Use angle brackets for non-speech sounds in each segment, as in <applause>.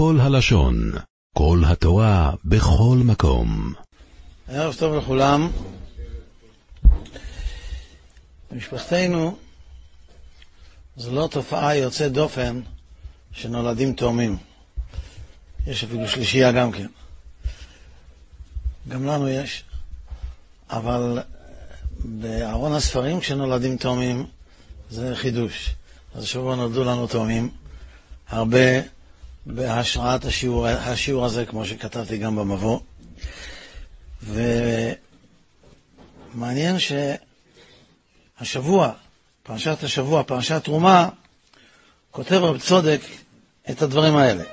כל הלשון, כל התורה, בכל מקום. ערב טוב לכולם. במשפחתנו זו לא תופעה יוצאת דופן שנולדים תאומים. יש אפילו שלישייה גם כן. גם לנו יש. אבל בארון הספרים כשנולדים תאומים זה חידוש. אז השבוע נולדו לנו תאומים. הרבה בהשראת השיעור, השיעור הזה, כמו שכתבתי גם במבוא. ומעניין שהשבוע, פרשת השבוע, פרשת תרומה, כותב רב צודק את הדברים האלה.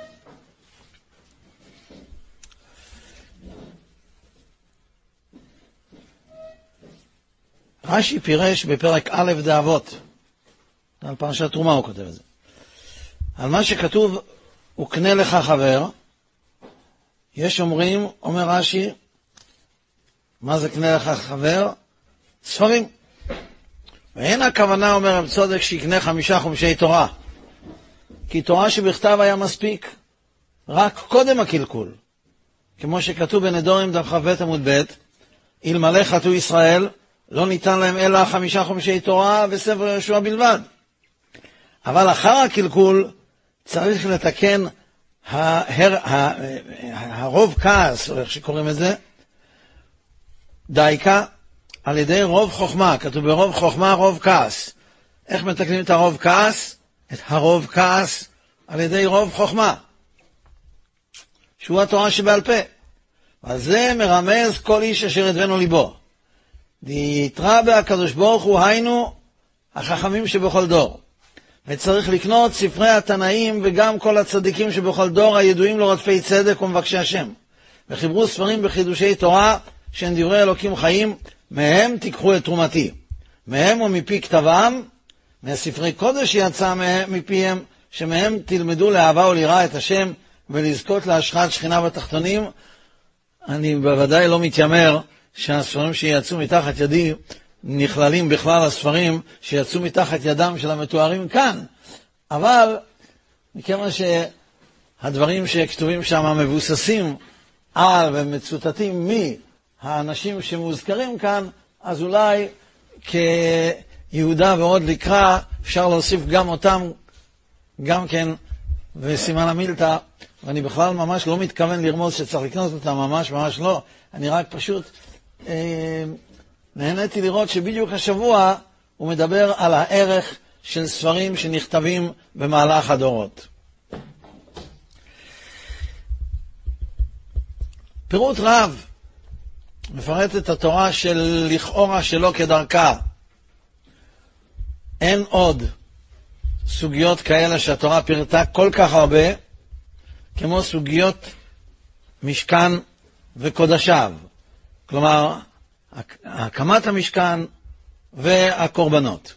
רש"י פירש בפרק א' דאבות, על פרשת תרומה הוא כותב את זה. על מה שכתוב, וקנה לך חבר, יש אומרים, אומר רש"י, מה זה קנה לך חבר? ספרים. ואין הכוונה, אומר רב צודק, שיקנה חמישה חומשי תורה. כי תורה שבכתב היה מספיק, רק קודם הקלקול. כמו שכתוב בנדורים דף כ"ב עמוד ב', אלמלא חטאו ישראל, לא ניתן להם אלא חמישה חומשי תורה וספר יהושע בלבד. אבל אחר הקלקול צריך לתקן ההר, הרוב כעס, או איך שקוראים לזה, דייקה, על ידי רוב חוכמה, כתוב ברוב חוכמה רוב כעס. איך מתקנים את הרוב כעס? את הרוב כעס על ידי רוב חוכמה, שהוא התורה שבעל פה. ועל זה מרמז כל איש אשר ידבנו ליבו. ויתרא בהקדוש ברוך הוא, היינו החכמים שבכל דור. וצריך לקנות ספרי התנאים וגם כל הצדיקים שבכל דור הידועים לרודפי צדק ומבקשי השם. וחיברו ספרים בחידושי תורה שהם דברי אלוקים חיים, מהם תיקחו את תרומתי. מהם ומפי כתבם, מהספרי קודש שיצא מפיהם, שמהם תלמדו לאהבה וליראה את השם ולזכות להשחת שכינה בתחתונים. אני בוודאי לא מתיימר שהספרים שיצאו מתחת ידי נכללים בכלל הספרים שיצאו מתחת ידם של המתוארים כאן. אבל מכיוון שהדברים שכתובים שם מבוססים על ומצוטטים מהאנשים שמוזכרים כאן, אז אולי כיהודה ועוד לקרא אפשר להוסיף גם אותם, גם כן, וסימן המילתא, ואני בכלל ממש לא מתכוון לרמוז שצריך לקנות אותם, ממש ממש לא. אני רק פשוט אה, נהניתי לראות שבדיוק השבוע הוא מדבר על הערך של ספרים שנכתבים במהלך הדורות. פירוט רב מפרט את התורה של לכאורה שלא כדרכה. אין עוד סוגיות כאלה שהתורה פירטה כל כך הרבה, כמו סוגיות משכן וקודשיו. כלומר, הקמת המשכן והקורבנות.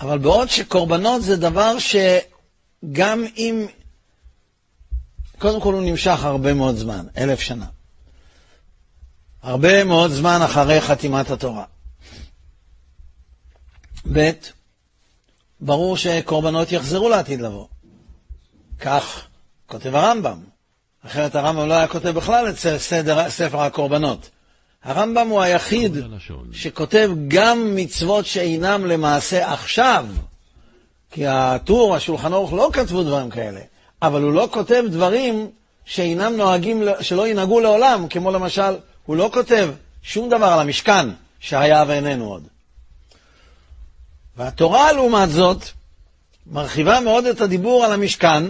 אבל בעוד שקורבנות זה דבר שגם אם, קודם כל הוא נמשך הרבה מאוד זמן, אלף שנה. הרבה מאוד זמן אחרי חתימת התורה. ב', ברור שקורבנות יחזרו לעתיד לבוא. כך כותב הרמב"ם. אחרת הרמב"ם לא היה כותב בכלל את ספר הקורבנות. הרמב"ם הוא היחיד שכותב גם מצוות שאינם למעשה עכשיו, כי הטור, השולחן ערוך לא כתבו דברים כאלה, אבל הוא לא כותב דברים שאינם נוהגים, שלא ינהגו לעולם, כמו למשל, הוא לא כותב שום דבר על המשכן שהיה ואיננו עוד. והתורה, לעומת זאת, מרחיבה מאוד את הדיבור על המשכן,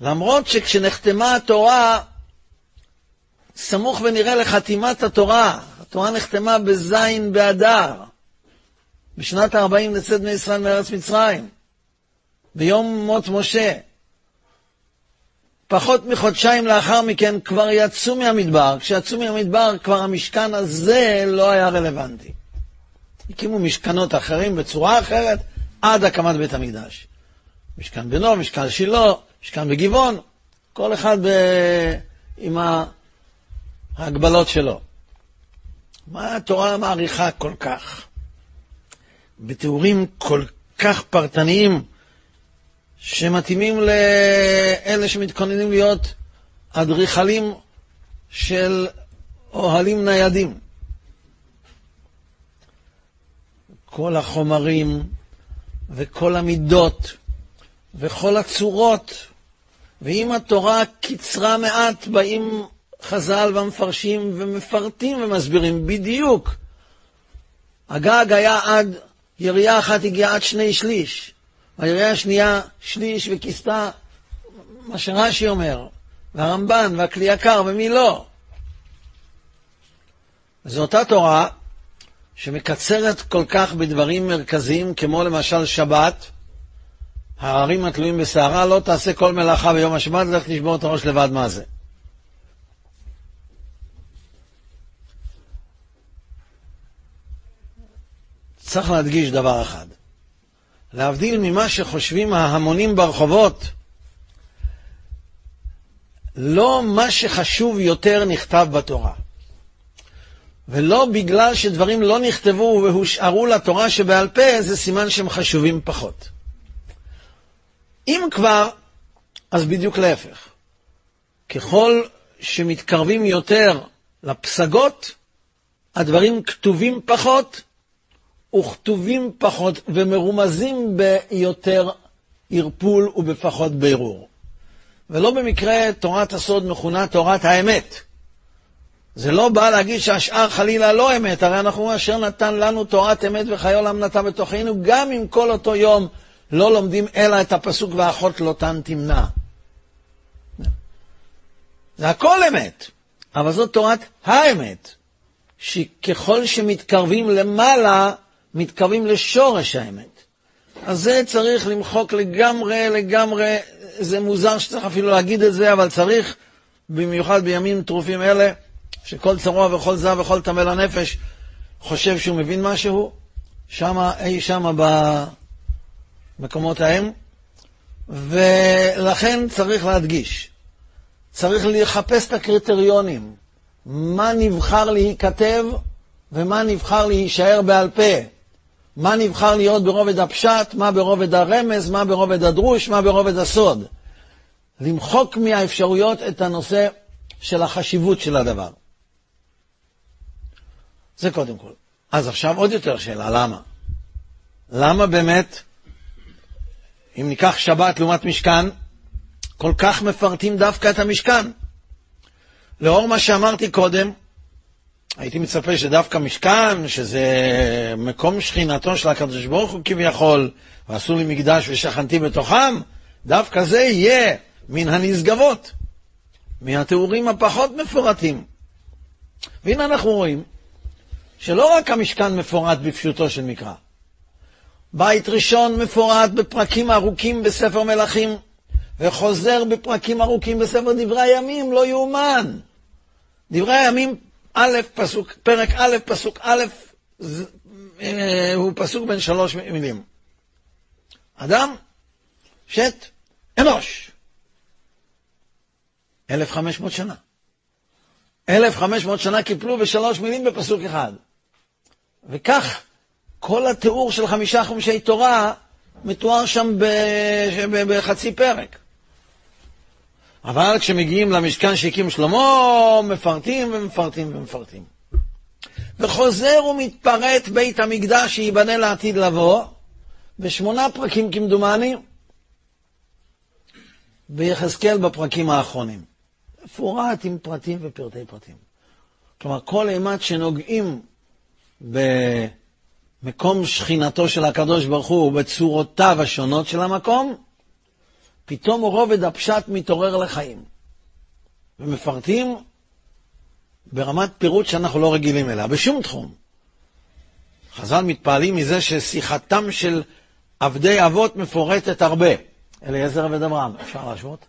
למרות שכשנחתמה התורה, סמוך ונראה לחתימת התורה. התורה נחתמה בזין באדר, בשנת ה-40 לצאת בני ישראל מארץ מצרים, ביום מות משה. פחות מחודשיים לאחר מכן כבר יצאו מהמדבר. כשיצאו מהמדבר כבר המשכן הזה לא היה רלוונטי. הקימו משכנות אחרים בצורה אחרת עד הקמת בית המקדש. משכן בנו, משכן שילה, משכן בגבעון, כל אחד ב... עם ה... ההגבלות שלו. מה התורה מעריכה כל כך? בתיאורים כל כך פרטניים שמתאימים לאלה שמתכוננים להיות אדריכלים של אוהלים ניידים. כל החומרים וכל המידות וכל הצורות, ואם התורה קיצרה מעט, באים חז"ל והמפרשים ומפרטים ומסבירים בדיוק. הגג היה עד, ירייה אחת הגיעה עד שני שליש, הירייה השנייה שליש וכיסתה, מה שרש"י אומר, והרמב"ן והכלי יקר ומי לא. זו אותה תורה שמקצרת כל כך בדברים מרכזיים, כמו למשל שבת, ההרים התלויים בסערה, לא תעשה כל מלאכה ביום השבת, לך תשבור את הראש לבד מה זה. צריך להדגיש דבר אחד. להבדיל ממה שחושבים ההמונים ברחובות, לא מה שחשוב יותר נכתב בתורה. ולא בגלל שדברים לא נכתבו והושארו לתורה שבעל פה, זה סימן שהם חשובים פחות. אם כבר, אז בדיוק להפך. ככל שמתקרבים יותר לפסגות, הדברים כתובים פחות, וכתובים פחות ומרומזים ביותר ערפול ובפחות בירור. ולא במקרה תורת הסוד מכונה תורת האמת. זה לא בא להגיד שהשאר חלילה לא אמת, הרי אנחנו אשר נתן לנו תורת אמת וחיי עולם נתן בתוכנו, גם אם כל אותו יום לא לומדים אלא את הפסוק ואחות לא תן תמנע. זה הכל אמת, אבל זאת תורת האמת, שככל שמתקרבים למעלה, מתקרבים לשורש האמת. אז זה צריך למחוק לגמרי, לגמרי, זה מוזר שצריך אפילו להגיד את זה, אבל צריך, במיוחד בימים טרופים אלה, שכל צרוע וכל זב וכל טמא לנפש חושב שהוא מבין משהו, שמה, אי שמה במקומות ההם, ולכן צריך להדגיש, צריך לחפש את הקריטריונים, מה נבחר להיכתב ומה נבחר להישאר בעל פה. מה נבחר להיות ברובד הפשט, מה ברובד הרמז, מה ברובד הדרוש, מה ברובד הסוד. למחוק מהאפשרויות את הנושא של החשיבות של הדבר. זה קודם כל. אז עכשיו עוד יותר שאלה, למה? למה באמת, אם ניקח שבת לעומת משכן, כל כך מפרטים דווקא את המשכן? לאור מה שאמרתי קודם, הייתי מצפה שדווקא משכן, שזה מקום שכינתו של הקדוש ברוך הוא כביכול, ועשו לי מקדש ושכנתי בתוכם, דווקא זה יהיה מן הנשגבות, מהתיאורים הפחות מפורטים. והנה אנחנו רואים שלא רק המשכן מפורט בפשוטו של מקרא, בית ראשון מפורט בפרקים ארוכים בספר מלכים, וחוזר בפרקים ארוכים בספר דברי הימים, לא יאומן. דברי הימים א', פסוק, פרק א', פסוק א', זה, אה, הוא פסוק בין שלוש מילים. אדם, שת, אנוש. 1,500 שנה. 1,500 שנה קיפלו בשלוש מילים בפסוק אחד. וכך כל התיאור של חמישה חומשי תורה מתואר שם בחצי פרק. אבל כשמגיעים למשכן שהקים שלמה, מפרטים ומפרטים ומפרטים. וחוזר ומתפרט בית המקדש שייבנה לעתיד לבוא, בשמונה פרקים כמדומני, ביחזקאל בפרקים האחרונים. מפורט עם פרטים ופרטי פרטים. כלומר, כל אימת שנוגעים במקום שכינתו של הקדוש ברוך הוא ובצורותיו השונות של המקום, פתאום רובד הפשט מתעורר לחיים. ומפרטים ברמת פירוט שאנחנו לא רגילים אליה, בשום תחום. חז"ל מתפעלים מזה ששיחתם של עבדי אבות מפורטת הרבה. אליעזר עבד אברהם, אפשר להשוות?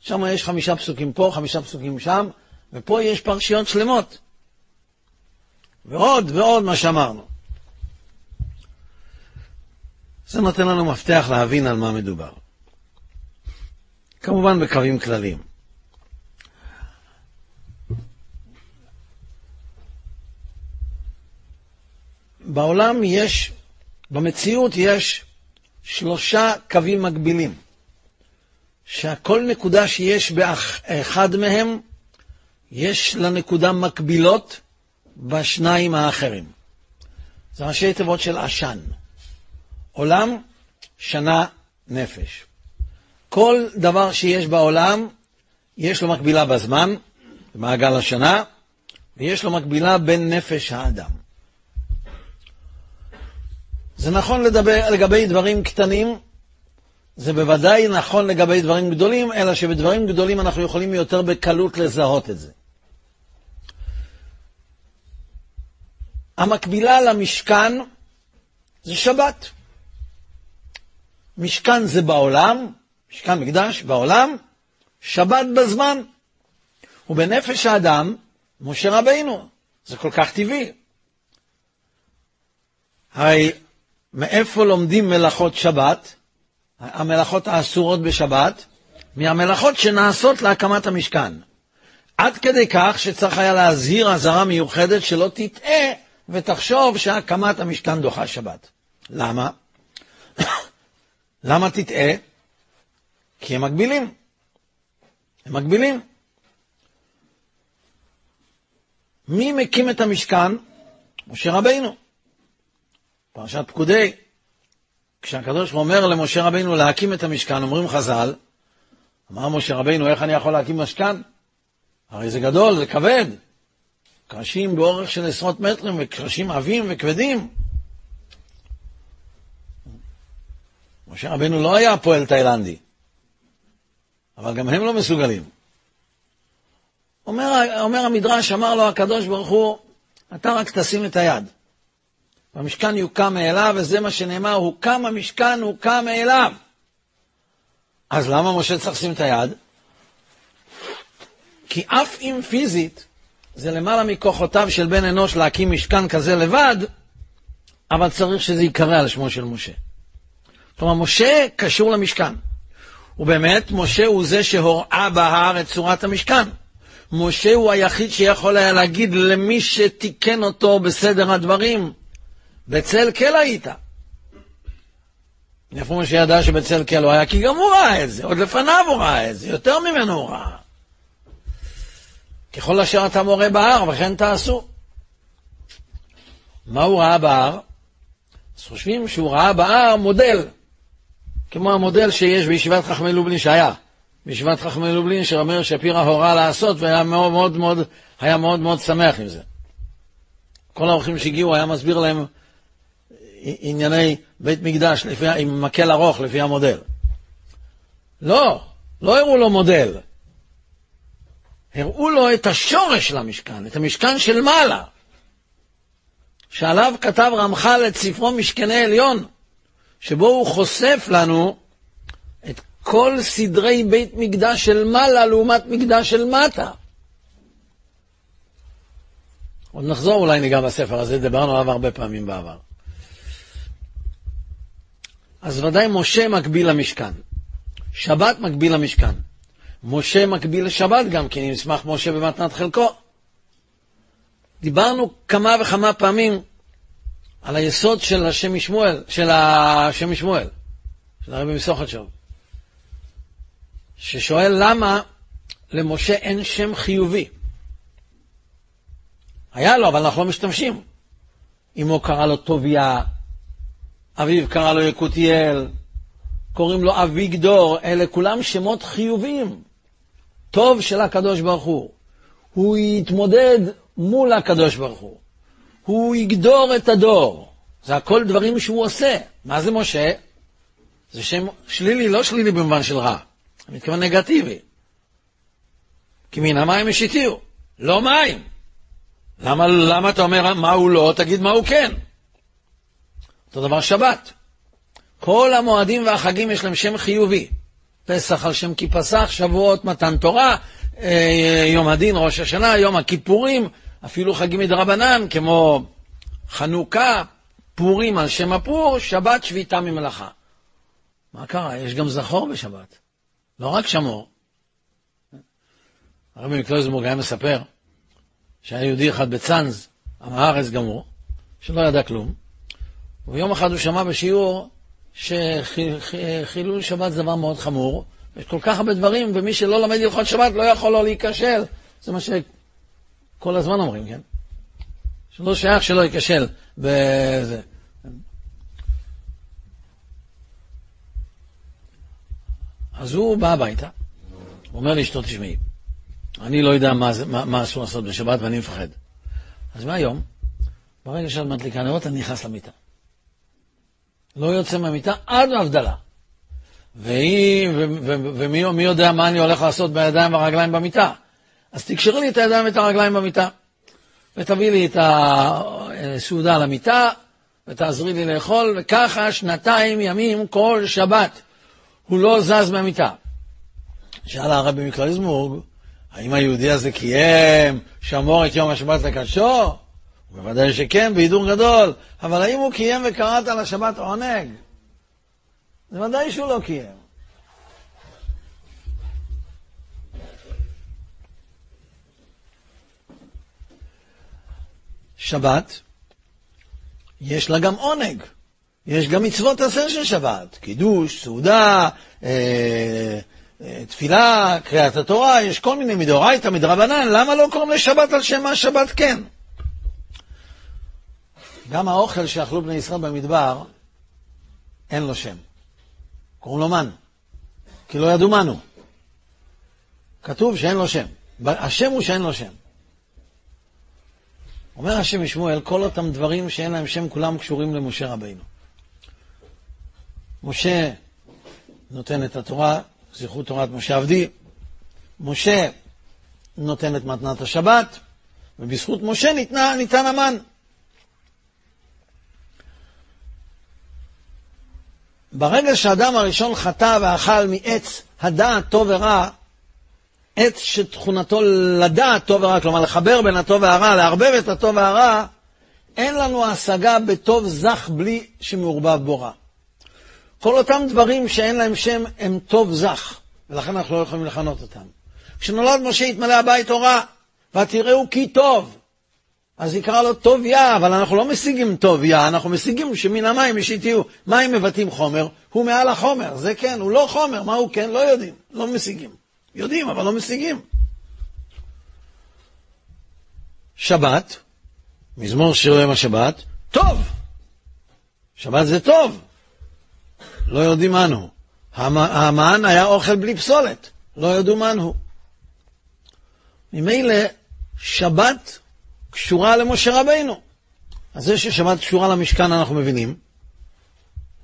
שם יש חמישה פסוקים פה, חמישה פסוקים שם, ופה יש פרשיות שלמות. ועוד ועוד מה שאמרנו. זה נותן לנו מפתח להבין על מה מדובר. כמובן בקווים כלליים. בעולם יש, במציאות יש שלושה קווים מקבילים, שכל נקודה שיש באחד מהם, יש לנקודה מקבילות בשניים האחרים. זה ראשי תיבות של עשן. עולם, שנה, נפש. כל דבר שיש בעולם, יש לו מקבילה בזמן, במעגל השנה, ויש לו מקבילה בין נפש האדם. זה נכון לדבר, לגבי דברים קטנים, זה בוודאי נכון לגבי דברים גדולים, אלא שבדברים גדולים אנחנו יכולים יותר בקלות לזהות את זה. המקבילה למשכן זה שבת. משכן זה בעולם, משכן מקדש בעולם, שבת בזמן. ובנפש האדם, משה רבינו. זה כל כך טבעי. הרי מאיפה לומדים מלאכות שבת? המלאכות האסורות בשבת? מהמלאכות שנעשות להקמת המשכן. עד כדי כך שצריך היה להזהיר אזהרה מיוחדת שלא תטעה ותחשוב שהקמת המשכן דוחה שבת. למה? למה תטעה? כי הם מגבילים. הם מגבילים. מי מקים את המשכן? משה רבינו. פרשת פקודי. כשהקדוש אומר למשה רבינו להקים את המשכן, אומרים חז"ל, אמר משה רבינו, איך אני יכול להקים משכן? הרי זה גדול, זה כבד. קרשים באורך של עשרות מטרים, וקרשים עבים וכבדים. משה רבינו לא היה פועל תאילנדי, אבל גם הם לא מסוגלים. אומר, אומר המדרש, אמר לו הקדוש ברוך הוא, אתה רק תשים את היד. והמשכן יוקם מאליו, וזה מה שנאמר, הוקם המשכן, הוקם מאליו. אז למה משה צריך לשים את היד? כי אף אם פיזית, זה למעלה מכוחותיו של בן אנוש להקים משכן כזה לבד, אבל צריך שזה ייקרא על שמו של משה. כלומר, משה קשור למשכן. ובאמת, משה הוא זה שהוראה בהר את צורת המשכן. משה הוא היחיד שיכול היה להגיד למי שתיקן אותו בסדר הדברים, בצל כל היית. איפה משה ידע שבצל כל הוא היה? כי גם הוא ראה את זה, עוד לפניו הוא ראה את זה, יותר ממנו הוא ראה. ככל אשר אתה מורה בהר, וכן תעשו. מה הוא ראה בהר? אז חושבים שהוא ראה בהר מודל, כמו המודל שיש בישיבת חכמי לובלין שהיה. בישיבת חכמי לובלין שרמר שפירא הורה לעשות, והיה מאוד מאוד מאוד, היה מאוד מאוד שמח עם זה. כל האורחים שהגיעו, היה מסביר להם ענייני בית מקדש לפי, עם מקל ארוך לפי המודל. לא, לא הראו לו מודל. הראו לו את השורש של המשכן, את המשכן של מעלה, שעליו כתב רמח"ל את ספרו משכני עליון, שבו הוא חושף לנו את כל סדרי בית מקדש של מעלה לעומת מקדש של מטה. עוד נחזור אולי ניגע בספר הזה, דיברנו עליו הרבה פעמים בעבר. אז ודאי משה מקביל למשכן, שבת מקביל למשכן. משה מקביל לשבת גם כן, אם ישמח משה במתנת חלקו. דיברנו כמה וכמה פעמים על היסוד של השם משמואל, של השם משמואל, של הרבי מסוכתשוב, ששואל למה למשה אין שם חיובי. היה לו, אבל אנחנו לא משתמשים. אמו קרא לו טוביה, אביו קרא לו יקותיאל, קוראים לו אביגדור, אלה כולם שמות חיוביים. טוב של הקדוש ברוך הוא. הוא יתמודד מול הקדוש ברוך הוא. הוא יגדור את הדור. זה הכל דברים שהוא עושה. מה זה משה? זה שם שלילי, לא שלילי במובן של רע. אני מתכוון נגטיבי. כי מן המים השיתיהו, לא מים. למה, למה אתה אומר מה הוא לא? תגיד מה הוא כן. אותו דבר שבת. כל המועדים והחגים יש להם שם חיובי. פסח על שם כי פסח, שבועות מתן תורה, אה, יום הדין, ראש השנה, יום הכיפורים, אפילו חגים מדרבנן, כמו חנוכה, פורים על שם הפור, שבת שביתה ממלאכה. מה קרה? יש גם זכור בשבת, לא רק שמור. הרבי מקלוזמורג היה מספר שהיה יהודי אחד בצאנז, עם הארץ גמור, שלא ידע כלום, ויום אחד הוא שמע בשיעור שחילול שבת זה דבר מאוד חמור. יש כל כך הרבה דברים, ומי שלא לומד הלכות שבת לא יכול לא להיכשל. זה מה שכל הזמן אומרים, כן? שלא שייך שלא ייכשל בזה. אז הוא בא הביתה, הוא אומר לאשתו, תשמעי, אני לא יודע מה, מה, מה אסור לעשות בשבת ואני מפחד. אז מהיום, ברגע שאת מדליקה נרות, אני נכנס למיטה. לא יוצא מהמיטה עד ההבדלה. והיא, ומי יודע מה אני הולך לעשות בידיים והרגליים במיטה. אז תקשרי לי את הידיים ואת הרגליים במיטה, ותביאי לי את הסעודה למיטה, ותעזרי לי לאכול, וככה שנתיים ימים כל שבת. הוא לא זז מהמיטה. שאל הרבי מקלריזמורג, האם היהודי הזה קיים שמור את יום השבת לקדשו? בוודאי שכן, בהידור גדול. אבל האם הוא קיים וקראת על השבת עונג? זה ודאי שהוא לא קיים. שבת, יש לה גם עונג. יש גם מצוות עשר של שבת, קידוש, סעודה, אה, אה, תפילה, קריאת התורה, יש כל מיני מדאורייתא, מדרבנן, למה לא קוראים לשבת על שם השבת כן? גם האוכל שאכלו בני ישראל במדבר, אין לו שם. קוראים לו מן, כי לא ידעו מנו. כתוב שאין לו שם. השם הוא שאין לו שם. אומר השם משמואל, כל אותם דברים שאין להם שם, כולם קשורים למשה רבינו. משה נותן את התורה, זכרו תורת משה עבדי. משה נותן את מתנת השבת, ובזכות משה ניתנה, ניתן המן. ברגע שהאדם הראשון חטא ואכל מעץ הדעת טוב ורע, עץ שתכונתו לדעת טוב ורע, כלומר לחבר בין הטוב והרע, לערבב את הטוב והרע, אין לנו השגה בטוב זך בלי שמעורבב בו רע. כל אותם דברים שאין להם שם הם טוב זך, ולכן אנחנו לא יכולים לכנות אותם. כשנולד משה התמלא הבית תורה, ותראו כי טוב. אז יקרא לו טוב יא, אבל אנחנו לא משיגים טוב יא, אנחנו משיגים שמן המים ישיתיהו. מים מבטאים חומר, הוא מעל החומר, זה כן, הוא לא חומר, מה הוא כן? לא יודעים, לא משיגים. יודעים, אבל לא משיגים. שבת, מזמור שיר יום השבת, טוב. שבת זה טוב. לא יודעים מנו. המן היה אוכל בלי פסולת, לא ידעו מנו. ממילא שבת קשורה למשה רבינו. אז זה ששבת קשורה למשכן אנחנו מבינים.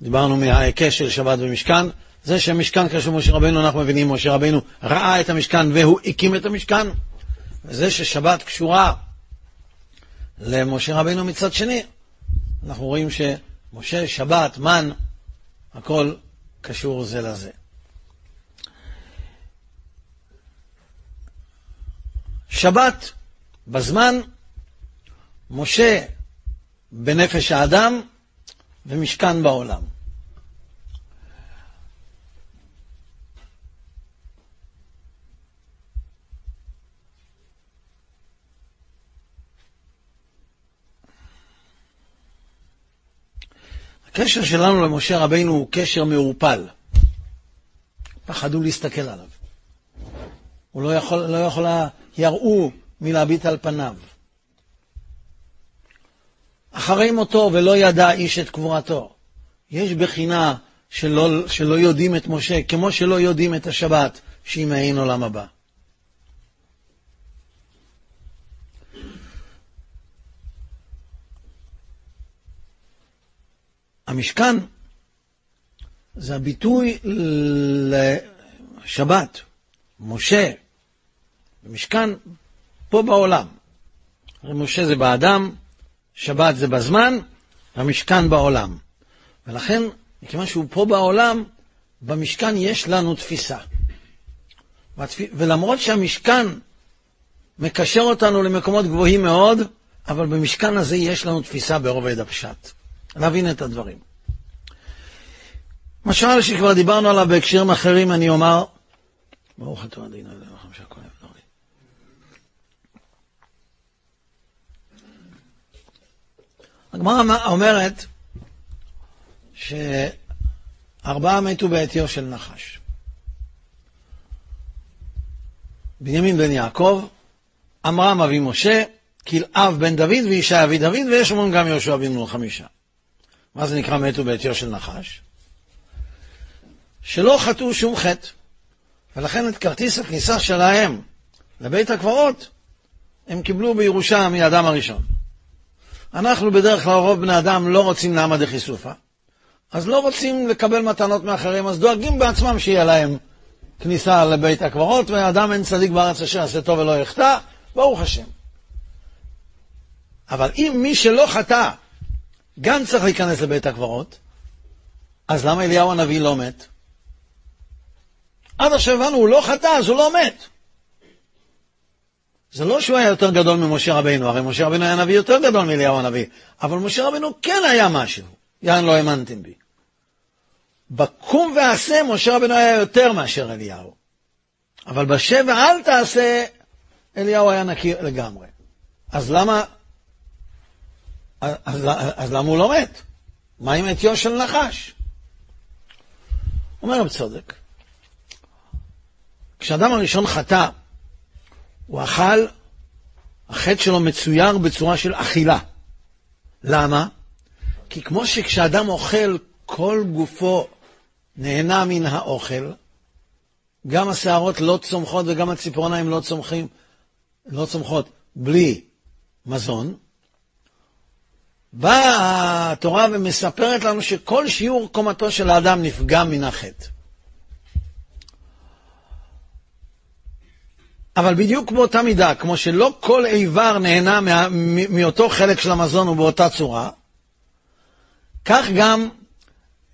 דיברנו מההיקש של שבת ומשכן. זה שהמשכן קשור למשה רבינו אנחנו מבינים. משה רבינו ראה את המשכן והוא הקים את המשכן. וזה ששבת קשורה למשה רבינו מצד שני. אנחנו רואים שמשה, שבת, מן, הכל קשור זה לזה. שבת, בזמן, משה בנפש האדם ומשכן בעולם. הקשר שלנו למשה רבינו הוא קשר מעורפל. פחדו להסתכל עליו. הוא לא יכול, לא יכולה, יראו מלהביט על פניו. אחרי מותו ולא ידע איש את קבורתו. יש בחינה שלא, שלא יודעים את משה, כמו שלא יודעים את השבת, שהיא מעין עולם הבא. המשכן זה הביטוי לשבת, משה, משכן פה בעולם. משה זה באדם, שבת זה בזמן, המשכן בעולם. ולכן, מכיוון שהוא פה בעולם, במשכן יש לנו תפיסה. ולמרות שהמשכן מקשר אותנו למקומות גבוהים מאוד, אבל במשכן הזה יש לנו תפיסה ברובד הפשט. להבין את הדברים. משל שכבר דיברנו עליו בהקשרים אחרים, אני אומר, ברוך אתה אדינו אלוהים שהכל יבדור לי. הגמרא אומרת ארבעה מתו בעטיו של נחש. בנימין בן יעקב, עמרם אבי משה, כלאב בן דוד וישי אבי דוד, ויש אומרים גם יהושע בן נון חמישה. מה זה נקרא מתו בעטיו של נחש? שלא חטאו שום חטא, ולכן את כרטיס הכניסה שלהם לבית הקברות הם קיבלו בירושה מאדם הראשון. אנחנו בדרך כלל, רוב בני אדם לא רוצים נעמא דחיסופא, אז לא רוצים לקבל מתנות מאחרים, אז דואגים בעצמם שיהיה להם כניסה לבית הקברות, ואדם אין צדיק בארץ אשר יעשה טוב ולא יחטא, ברוך השם. אבל אם מי שלא חטא גם צריך להיכנס לבית הקברות, אז למה אליהו הנביא לא מת? עד עכשיו הבנו, הוא לא חטא, אז הוא לא מת. זה לא שהוא היה יותר גדול ממשה רבינו, הרי משה רבינו היה נביא יותר גדול מאליהו הנביא, אבל משה רבינו כן היה משהו, יען לא האמנתם בי. בקום ועשה משה רבינו היה יותר מאשר אליהו. אבל בשב ואל תעשה, אליהו היה נקי לגמרי. אז למה, אז, אז, למה הוא לא מת? מה עם עטיו של נחש? אומר רב צודק, כשאדם הראשון חטא, הוא אכל, החטא שלו מצויר בצורה של אכילה. למה? כי כמו שכשאדם אוכל, כל גופו נהנה מן האוכל, גם השערות לא צומחות וגם הציפורניים לא צומחים, לא צומחות בלי מזון. באה התורה ומספרת לנו שכל שיעור קומתו של האדם נפגע מן החטא. אבל בדיוק באותה מידה, כמו שלא כל איבר נהנה מה, מאותו חלק של המזון ובאותה צורה, כך גם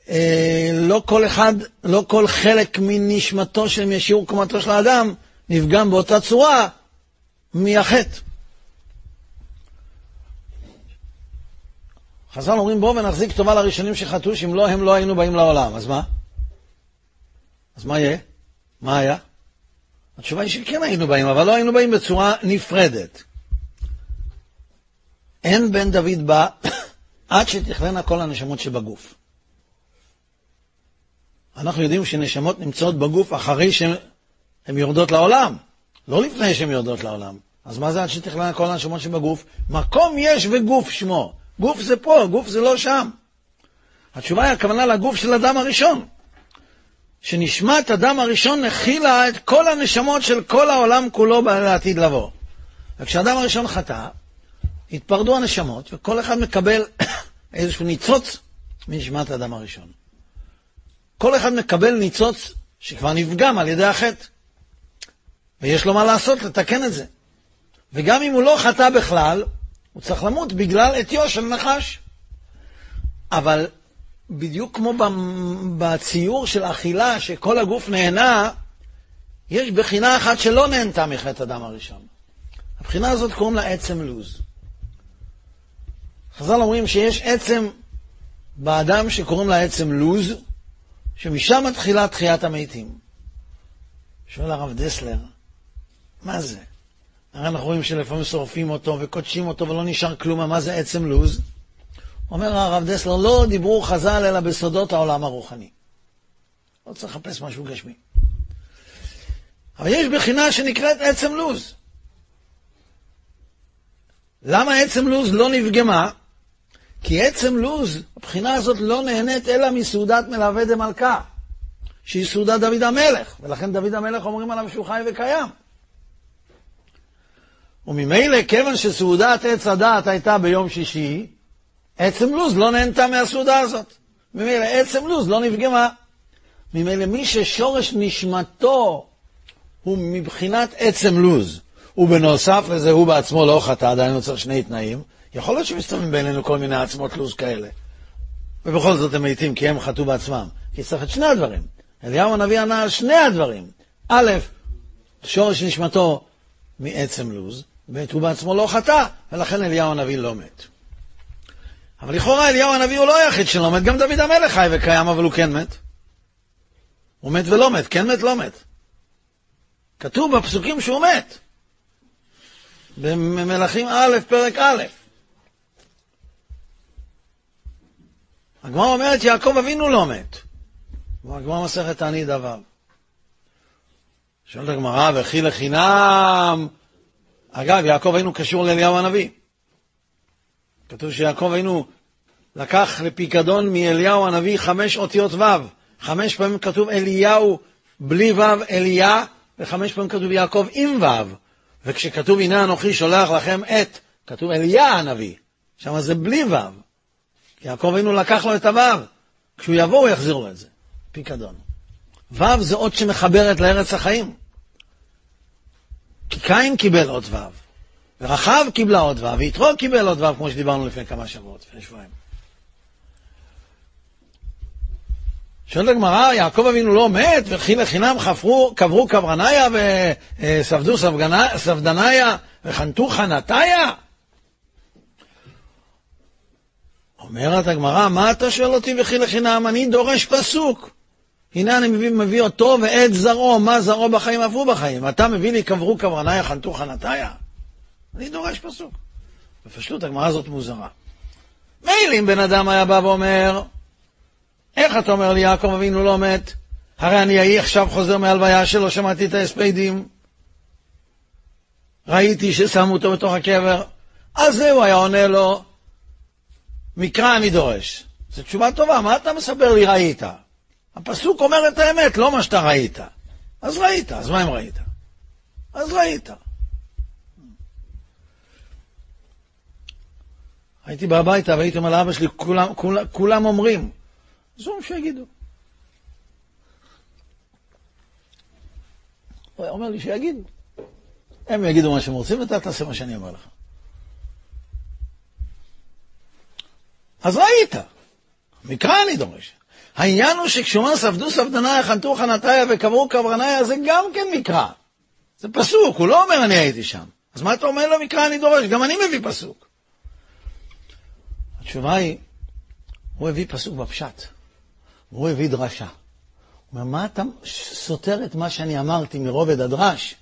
אה, לא כל אחד, לא כל חלק מנשמתו של משיעור קומתו של האדם נפגם באותה צורה מהחטא. חז"ל אומרים בואו ונחזיק טובה לראשונים שחטאו, שאם לא הם לא היינו באים לעולם. אז מה? אז מה יהיה? מה היה? התשובה היא שכן היינו באים, אבל לא היינו באים בצורה נפרדת. אין בן דוד בא <coughs> עד שתכלנה כל הנשמות שבגוף. אנחנו יודעים שנשמות נמצאות בגוף אחרי שהן יורדות לעולם, לא לפני שהן יורדות לעולם. אז מה זה עד שתכלנה כל הנשמות שבגוף? מקום יש וגוף שמו. גוף זה פה, גוף זה לא שם. התשובה היא הכוונה לגוף של אדם הראשון. שנשמת אדם הראשון הכילה את כל הנשמות של כל העולם כולו לעתיד לבוא. וכשאדם הראשון חטא, התפרדו הנשמות, וכל אחד מקבל <coughs> איזשהו ניצוץ מנשמת האדם הראשון. כל אחד מקבל ניצוץ שכבר נפגם על ידי החטא, ויש לו מה לעשות לתקן את זה. וגם אם הוא לא חטא בכלל, הוא צריך למות בגלל עטיו של נחש. אבל בדיוק כמו בציור של אכילה, שכל הגוף נהנה, יש בחינה אחת שלא נהנתה מחטא הדם הראשון. הבחינה הזאת קוראים לה עצם לוז. חז"ל אומרים שיש עצם באדם שקוראים לה עצם לוז, שמשם מתחילה תחיית המתים. שואל הרב דסלר, מה זה? הרי אנחנו רואים שלפעמים שורפים אותו וקודשים אותו ולא נשאר כלום, מה זה עצם לוז? אומר הרב דסלר, לא דיברו חז"ל אלא בסודות העולם הרוחני. לא צריך לחפש משהו גשמי. אבל יש בחינה שנקראת עצם לוז. למה עצם לוז לא נפגמה? כי עצם לוז, הבחינה הזאת לא נהנית אלא מסעודת מלווה דמלכה, שהיא סעודת דוד המלך, ולכן דוד המלך אומרים עליו שהוא חי וקיים. וממילא, כיוון שסעודת עץ הדעת הייתה ביום שישי, עצם לוז לא נהנתה מהסעודה הזאת. ממילא עצם לוז לא נפגמה. ממילא מי ששורש נשמתו הוא מבחינת עצם לוז, ובנוסף לזה הוא בעצמו לא חטא, עדיין הוא צריך שני תנאים, יכול להיות שמסתובבים בינינו כל מיני עצמות לוז כאלה. ובכל זאת הם מתים כי הם חטאו בעצמם. כי צריך את שני הדברים. אליהו הנביא ענה על שני הדברים. א', שורש נשמתו מעצם לוז, ב', הוא בעצמו לא חטא, ולכן אליהו הנביא לא מת. אבל לכאורה אליהו הנביא הוא לא היחיד שלא מת, גם דוד המלך חי וקיים, אבל הוא כן מת. הוא מת ולא מת, כן מת, לא מת. כתוב בפסוקים שהוא מת. במלכים א', פרק א'. הגמרא אומרת, יעקב אבינו לא מת. והגמרא מסכת תענית ו'. שואלת הגמרא, וכי לחינם... אגב, יעקב היינו קשור לאליהו הנביא. כתוב שיעקב היינו לקח לפיקדון מאליהו הנביא חמש אותיות ו'. חמש פעמים כתוב אליהו בלי ו', אליה, וחמש פעמים כתוב יעקב עם ו'. וכשכתוב הנה אנוכי שולח לכם את, כתוב אליה הנביא. שם זה בלי ו'. יעקב אבינו לקח לו את הו'. כשהוא יבוא הוא יחזיר לו את זה. פיקדון. ו' זה אות שמחברת לארץ החיים. כי קין קיבל עוד ו', ורחב קיבלה עוד ו', ויתרו קיבל עוד ו', כמו שדיברנו לפני כמה שבועות, לפני שבועיים. שואלת הגמרא, יעקב אבינו לא מת, וכי לחינם חפרו, קברו קברניה וספדו ספדניה וחנתו חנתיה? אומרת הגמרא, מה אתה שואל אותי וכי לחינם? אני דורש פסוק. הנה אני מביא, מביא אותו ואת זרעו, מה זרעו בחיים הוא בחיים. אתה מביא לי קברו קברניה חנתו חנתיה? אני דורש פסוק. בפשטות הגמרא הזאת מוזרה. מילא אם בן אדם היה בא ואומר, איך אתה אומר לי יעקב אבינו לא מת? הרי אני עכשיו חוזר מהלוויה שלו, שמעתי את ההספדים, ראיתי ששמו אותו בתוך הקבר, אז זה הוא היה עונה לו, מקרא אני דורש. זו תשובה טובה, מה אתה מספר לי ראית? הפסוק אומר את האמת, לא מה שאתה ראית. אז ראית, אז מה אם ראית? אז ראית. הייתי בא הביתה והייתי אומר לאבא שלי, כולם, כולם, כולם אומרים. הוא שיגידו. הוא אומר לי שיגידו. הם יגידו מה שהם רוצים ואתה תעשה מה שאני אומר לך. אז ראית. מקרא אני דורש. העניין הוא שכשאומר ספדו ספדניה, חנתו חנתיה וקברו קברניה, זה גם כן מקרא. זה פסוק, הוא לא אומר אני הייתי שם. אז מה אתה אומר לו מקרא אני דורש? גם אני מביא פסוק. התשובה היא, הוא הביא פסוק בפשט. הוא הביא דרשה. הוא אומר, מה אתה סותר את מה שאני אמרתי מרובד הדרש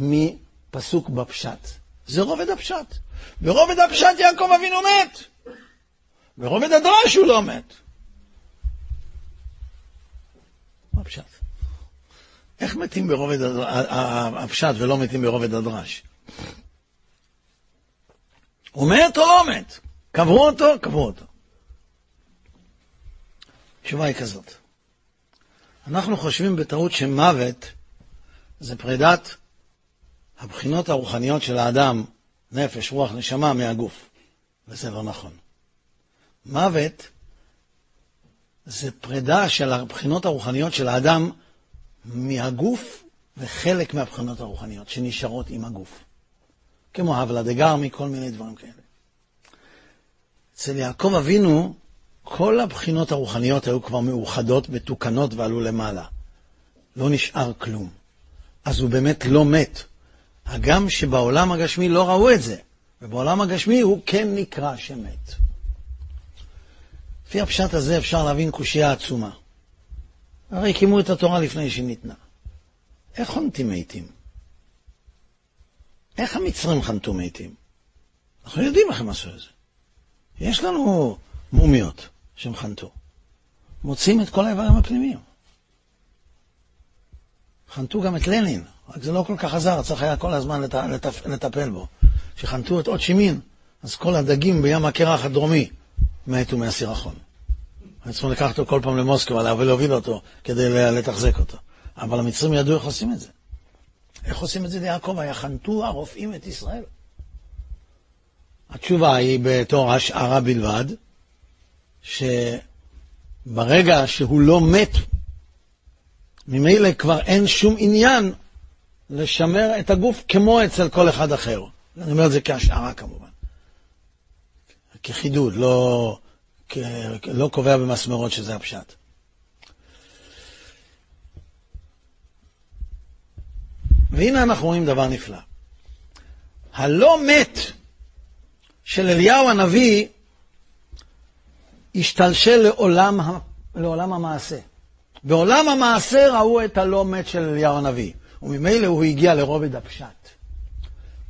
מפסוק בפשט? זה רובד הפשט. ברובד הפשט יעקב אבינו מת. ברובד הדרש הוא לא מת. מה הפשט? איך מתים ברובד הפשט ולא מתים ברובד הדרש? הוא מת או לא מת? קברו אותו? קברו אותו. התשובה היא כזאת. אנחנו חושבים בטעות שמוות זה פרידת הבחינות הרוחניות של האדם, נפש, רוח, נשמה, מהגוף. וזה לא נכון. מוות זה פרידה של הבחינות הרוחניות של האדם מהגוף וחלק מהבחינות הרוחניות שנשארות עם הגוף. כמו הבלה דגר, מכל מיני דברים כאלה. אצל יעקב אבינו, כל הבחינות הרוחניות היו כבר מאוחדות, מתוקנות ועלו למעלה. לא נשאר כלום. אז הוא באמת לא מת. הגם שבעולם הגשמי לא ראו את זה, ובעולם הגשמי הוא כן נקרא שמת. לפי הפשט הזה אפשר להבין קושייה עצומה. הרי קימו את התורה לפני שהיא ניתנה. איך חונטים מתים? איך המצרים חנתו מתים? אנחנו יודעים איך הם עשו את זה. יש לנו מומיות שהם חנתו. מוצאים את כל האיברים הפנימיים. חנתו גם את לנין, רק זה לא כל כך עזר, צריך היה כל הזמן לט... לטפ... לטפל בו. כשחנתו את עוד שימין, אז כל הדגים בים הקרח הדרומי מתו מהסירחון. היו צריכים לקחת אותו כל פעם למוסקבה ולהוביל אותו כדי לתחזק אותו. אבל המצרים ידעו איך עושים את זה. איך עושים את זה ליעקב? היה חנתו הרופאים את ישראל. התשובה היא בתור השערה בלבד, שברגע שהוא לא מת, ממילא כבר אין שום עניין לשמר את הגוף כמו אצל כל אחד אחר. אני אומר את זה כהשערה כמובן. כחידוד, לא, כ... לא קובע במסמרות שזה הפשט. והנה אנחנו רואים דבר נפלא. הלא מת של אליהו הנביא השתלשל לעולם, לעולם המעשה. בעולם המעשה ראו את הלא מת של אליהו הנביא, וממילא הוא הגיע לרובד הפשט.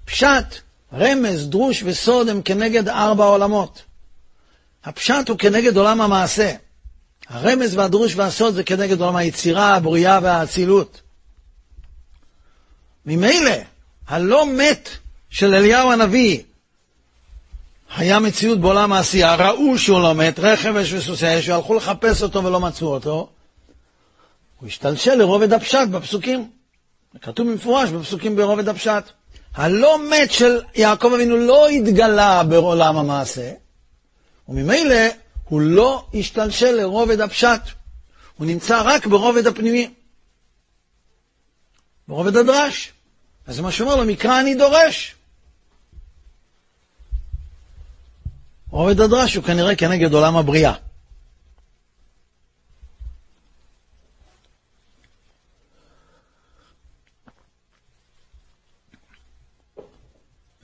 פשט, רמז, דרוש וסוד הם כנגד ארבע עולמות. הפשט הוא כנגד עולם המעשה. הרמז והדרוש והסוד זה כנגד עולם היצירה, הבריאה והאצילות. ממילא, הלא מת של אליהו הנביא היה מציאות בעולם העשייה, ראו שהוא לא מת, רכב אש וסוסי אש, והלכו לחפש אותו ולא מצאו אותו. הוא השתלשל לרובד הפשט בפסוקים. כתוב במפורש בפסוקים ברובד הפשט. הלא מת של יעקב אבינו לא התגלה בעולם המעשה, וממילא הוא לא השתלשל לרובד הפשט, הוא נמצא רק ברובד הפנימי, ברובד הדרש. אז זה מה שאומר לו, מקרא אני דורש. רובד הדרש הוא כנראה כנגד עולם הבריאה.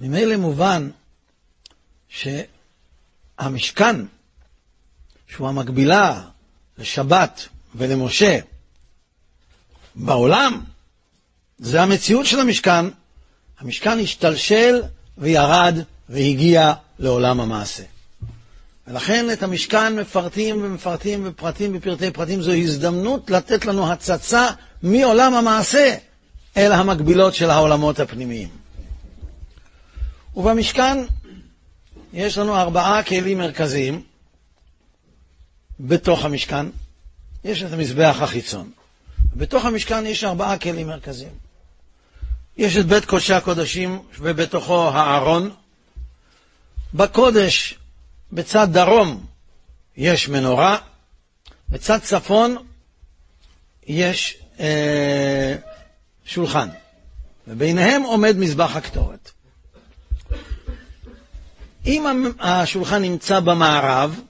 ממילא מובן שהמשכן, שהוא המקבילה לשבת ולמשה בעולם, זה המציאות של המשכן. המשכן השתלשל וירד והגיע לעולם המעשה. ולכן את המשכן מפרטים ומפרטים ופרטים בפרטי פרטים. זו הזדמנות לתת לנו הצצה מעולם המעשה אל המקבילות של העולמות הפנימיים. ובמשכן יש לנו ארבעה כלים מרכזיים בתוך המשכן. יש את המזבח החיצון. בתוך המשכן יש ארבעה כלים מרכזיים. יש את בית קודשי הקודשים ובתוכו הארון. בקודש בצד דרום יש מנורה, בצד צפון יש אה, שולחן, וביניהם עומד מזבח הקטורת. אם השולחן נמצא במערב,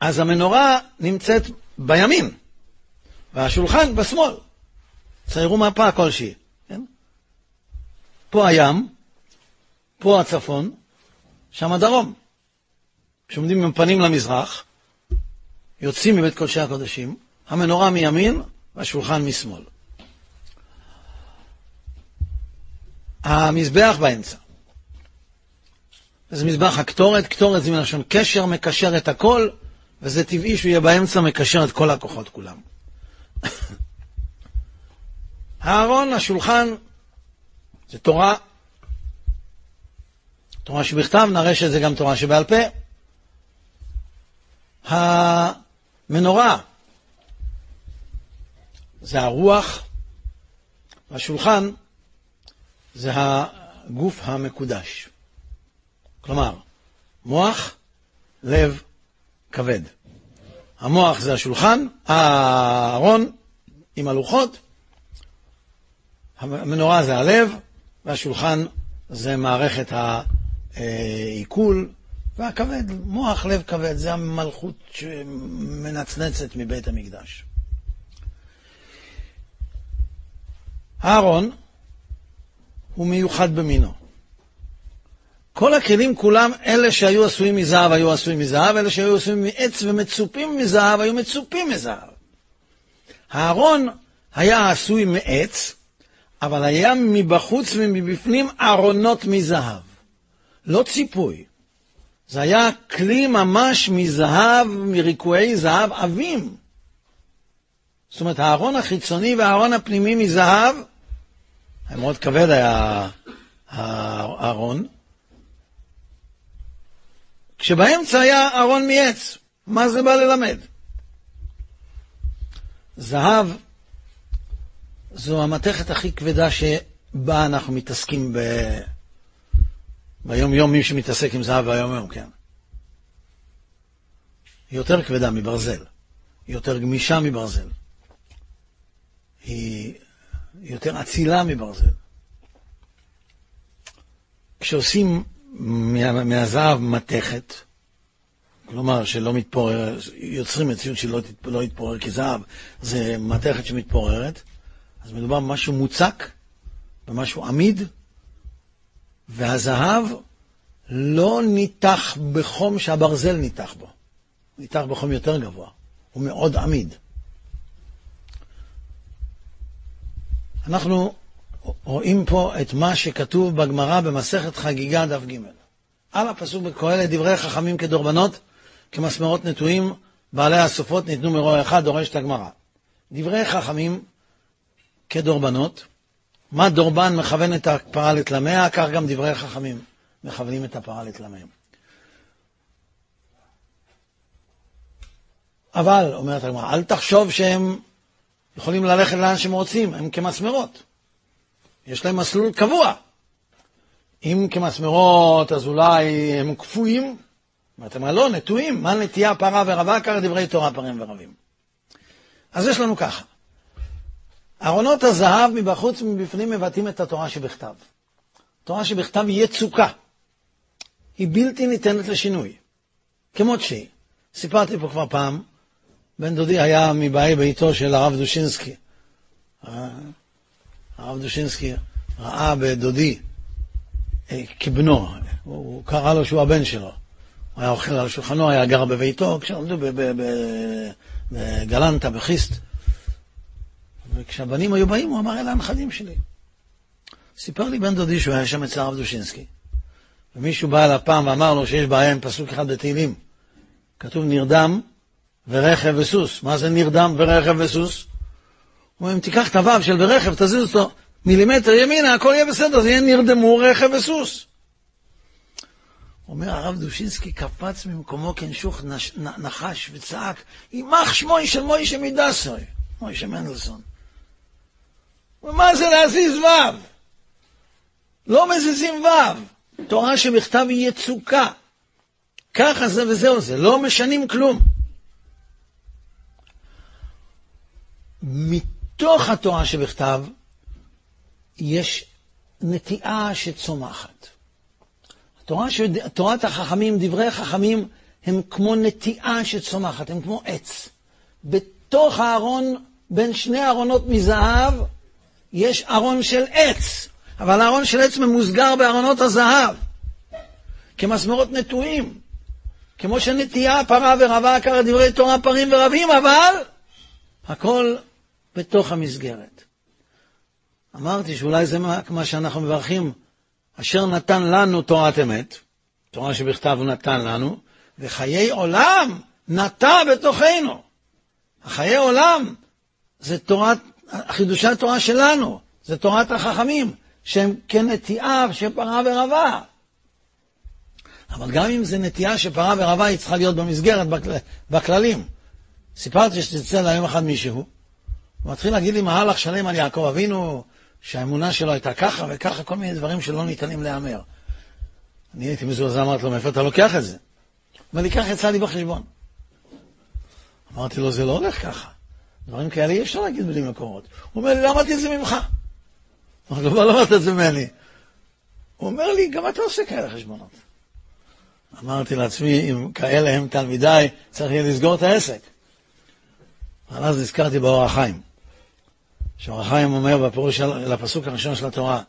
אז המנורה נמצאת בימין, והשולחן בשמאל. ציירו מפה כלשהי. כן? פה הים, פה הצפון, שם הדרום. כשעומדים עם פנים למזרח, יוצאים מבית קודשי הקודשים, המנורה מימין והשולחן משמאל. המזבח באמצע. זה מזבח הקטורת, קטורת זה מלשון קשר, מקשר את הכל, וזה טבעי שהוא יהיה באמצע, מקשר את כל הכוחות כולם. <laughs> הארון, השולחן, זה תורה. תורה שבכתב, נראה שזה גם תורה שבעל פה. המנורה זה הרוח, והשולחן זה הגוף המקודש. כלומר, מוח, לב, כבד. המוח זה השולחן, הארון עם הלוחות, המנורה זה הלב, והשולחן זה מערכת העיכול, והכבד, מוח לב כבד, זה המלכות שמנצנצת מבית המקדש. הארון הוא מיוחד במינו. כל הכלים כולם, אלה שהיו עשויים מזהב היו עשויים מזהב, אלה שהיו עשויים מעץ ומצופים מזהב היו מצופים מזהב. הארון היה עשוי מעץ, אבל היה מבחוץ ומבפנים ארונות מזהב. לא ציפוי. זה היה כלי ממש מזהב, מריקועי זהב עבים. זאת אומרת, הארון החיצוני והארון הפנימי מזהב, היה מאוד כבד היה הארון, כשבאמצע היה ארון מעץ. מה זה בא ללמד? זהב זו המתכת הכי כבדה שבה אנחנו מתעסקים ב... ביום יום, מי שמתעסק עם זהב ביום יום, כן. היא יותר כבדה מברזל, היא יותר גמישה מברזל, היא יותר אצילה מברזל. כשעושים מה, מהזהב מתכת, כלומר שלא מתפורר, יוצרים מציאות שלא לא יתפורר, כי זהב זה מתכת שמתפוררת, אז מדובר במשהו מוצק, במשהו עמיד, והזהב לא ניתח בחום שהברזל ניתח בו, הוא ניתח בחום יותר גבוה, הוא מאוד עמיד. אנחנו רואים פה את מה שכתוב בגמרא במסכת חגיגה דף ג'. על הפסוק בקהלת דברי חכמים כדורבנות, כמסמרות נטועים בעלי הסופות ניתנו מרוע אחד, דורשת הגמרא. דברי חכמים כדורבנות, מה דורבן מכוון את הפרה לתלמיה, כך גם דברי חכמים מכוונים את הפרה לתלמיה. אבל, אומרת הגמרא, אל תחשוב שהם יכולים ללכת לאן שהם רוצים, הם כמסמרות. יש להם מסלול קבוע. אם כמסמרות, אז אולי הם קפואים, ואתם לא, נטועים, מה נטייה פרה ורבה? כך דברי תורה פרים ורבים. אז יש לנו ככה, ארונות הזהב מבחוץ ומבפנים מבטאים את התורה שבכתב. תורה שבכתב היא יצוקה, היא בלתי ניתנת לשינוי, כמות שהיא. סיפרתי פה כבר פעם, בן דודי היה מבאי ביתו של הרב דושינסקי. הרב דושינסקי ראה בדודי אה, כבנו, הוא קרא לו שהוא הבן שלו. הוא היה אוכל על שולחנו, היה גר בביתו, כשעמדו בגלנטה, בחיסט. וכשהבנים היו באים, הוא אמר, אלה הנכדים שלי. סיפר לי בן דודי שהוא היה שם אצל הרב דושינסקי. ומישהו בא אליו פעם ואמר לו שיש בעיה עם פסוק אחד בתהילים. כתוב נרדם ורכב וסוס. מה זה נרדם ורכב וסוס? הוא אומר, אם תיקח את הוו של ורכב, תזיז אותו מילימטר ימינה, הכל יהיה בסדר, זה יהיה נרדמו רכב וסוס. אומר הרב דושינסקי קפץ ממקומו כנשוך נחש וצעק, יימח שמוי של מוישה מדסוי, מוישה מנדלסון. ומה זה להזיז וו? לא מזיזים וו. תורה שבכתב היא יצוקה. ככה זה וזהו זה, לא משנים כלום. מתוך התורה שבכתב יש נטיעה שצומחת. התורה, תורת החכמים, דברי החכמים, הם כמו נטיעה שצומחת, הם כמו עץ. בתוך הארון, בין שני ארונות מזהב, יש ארון של עץ, אבל הארון של עץ ממוסגר בארונות הזהב, כמסמרות נטועים, כמו שנטייה פרה ורבה, ככה דברי תורה פרים ורבים, אבל הכל בתוך המסגרת. אמרתי שאולי זה מה שאנחנו מברכים, אשר נתן לנו תורת אמת, תורה שבכתב הוא נתן לנו, וחיי עולם נטע בתוכנו. החיי עולם זה תורת, חידושי התורה שלנו, זה תורת החכמים, שהם כנטיעה שפרה ורבה. אבל גם אם זה נטיעה שפרה ורבה, היא צריכה להיות במסגרת, בכ... בכללים. סיפרתי שתצא ליום אחד מישהו, הוא מתחיל להגיד לי מהלך שלם על יעקב אבינו, שהאמונה שלו הייתה ככה וככה, כל מיני דברים שלא ניתנים להיאמר. אני הייתי מזועזע, אמרתי לו, מאיפה אתה לוקח את זה? הוא אומר לי, ככה יצא לי בחשבון. אמרתי לו, זה לא הולך ככה. דברים כאלה אי אפשר להגיד בלי מקורות. הוא אומר לי, למדתי את זה ממך. אמרתי לו, לא למדת את זה ממני. הוא אומר לי, גם אתה עושה כאלה חשבונות. אמרתי לעצמי, אם כאלה הם תלמידיי, צריך יהיה לסגור את העסק. אבל אז נזכרתי באור החיים. שאור החיים אומר בפירוש לפסוק הראשון של התורה,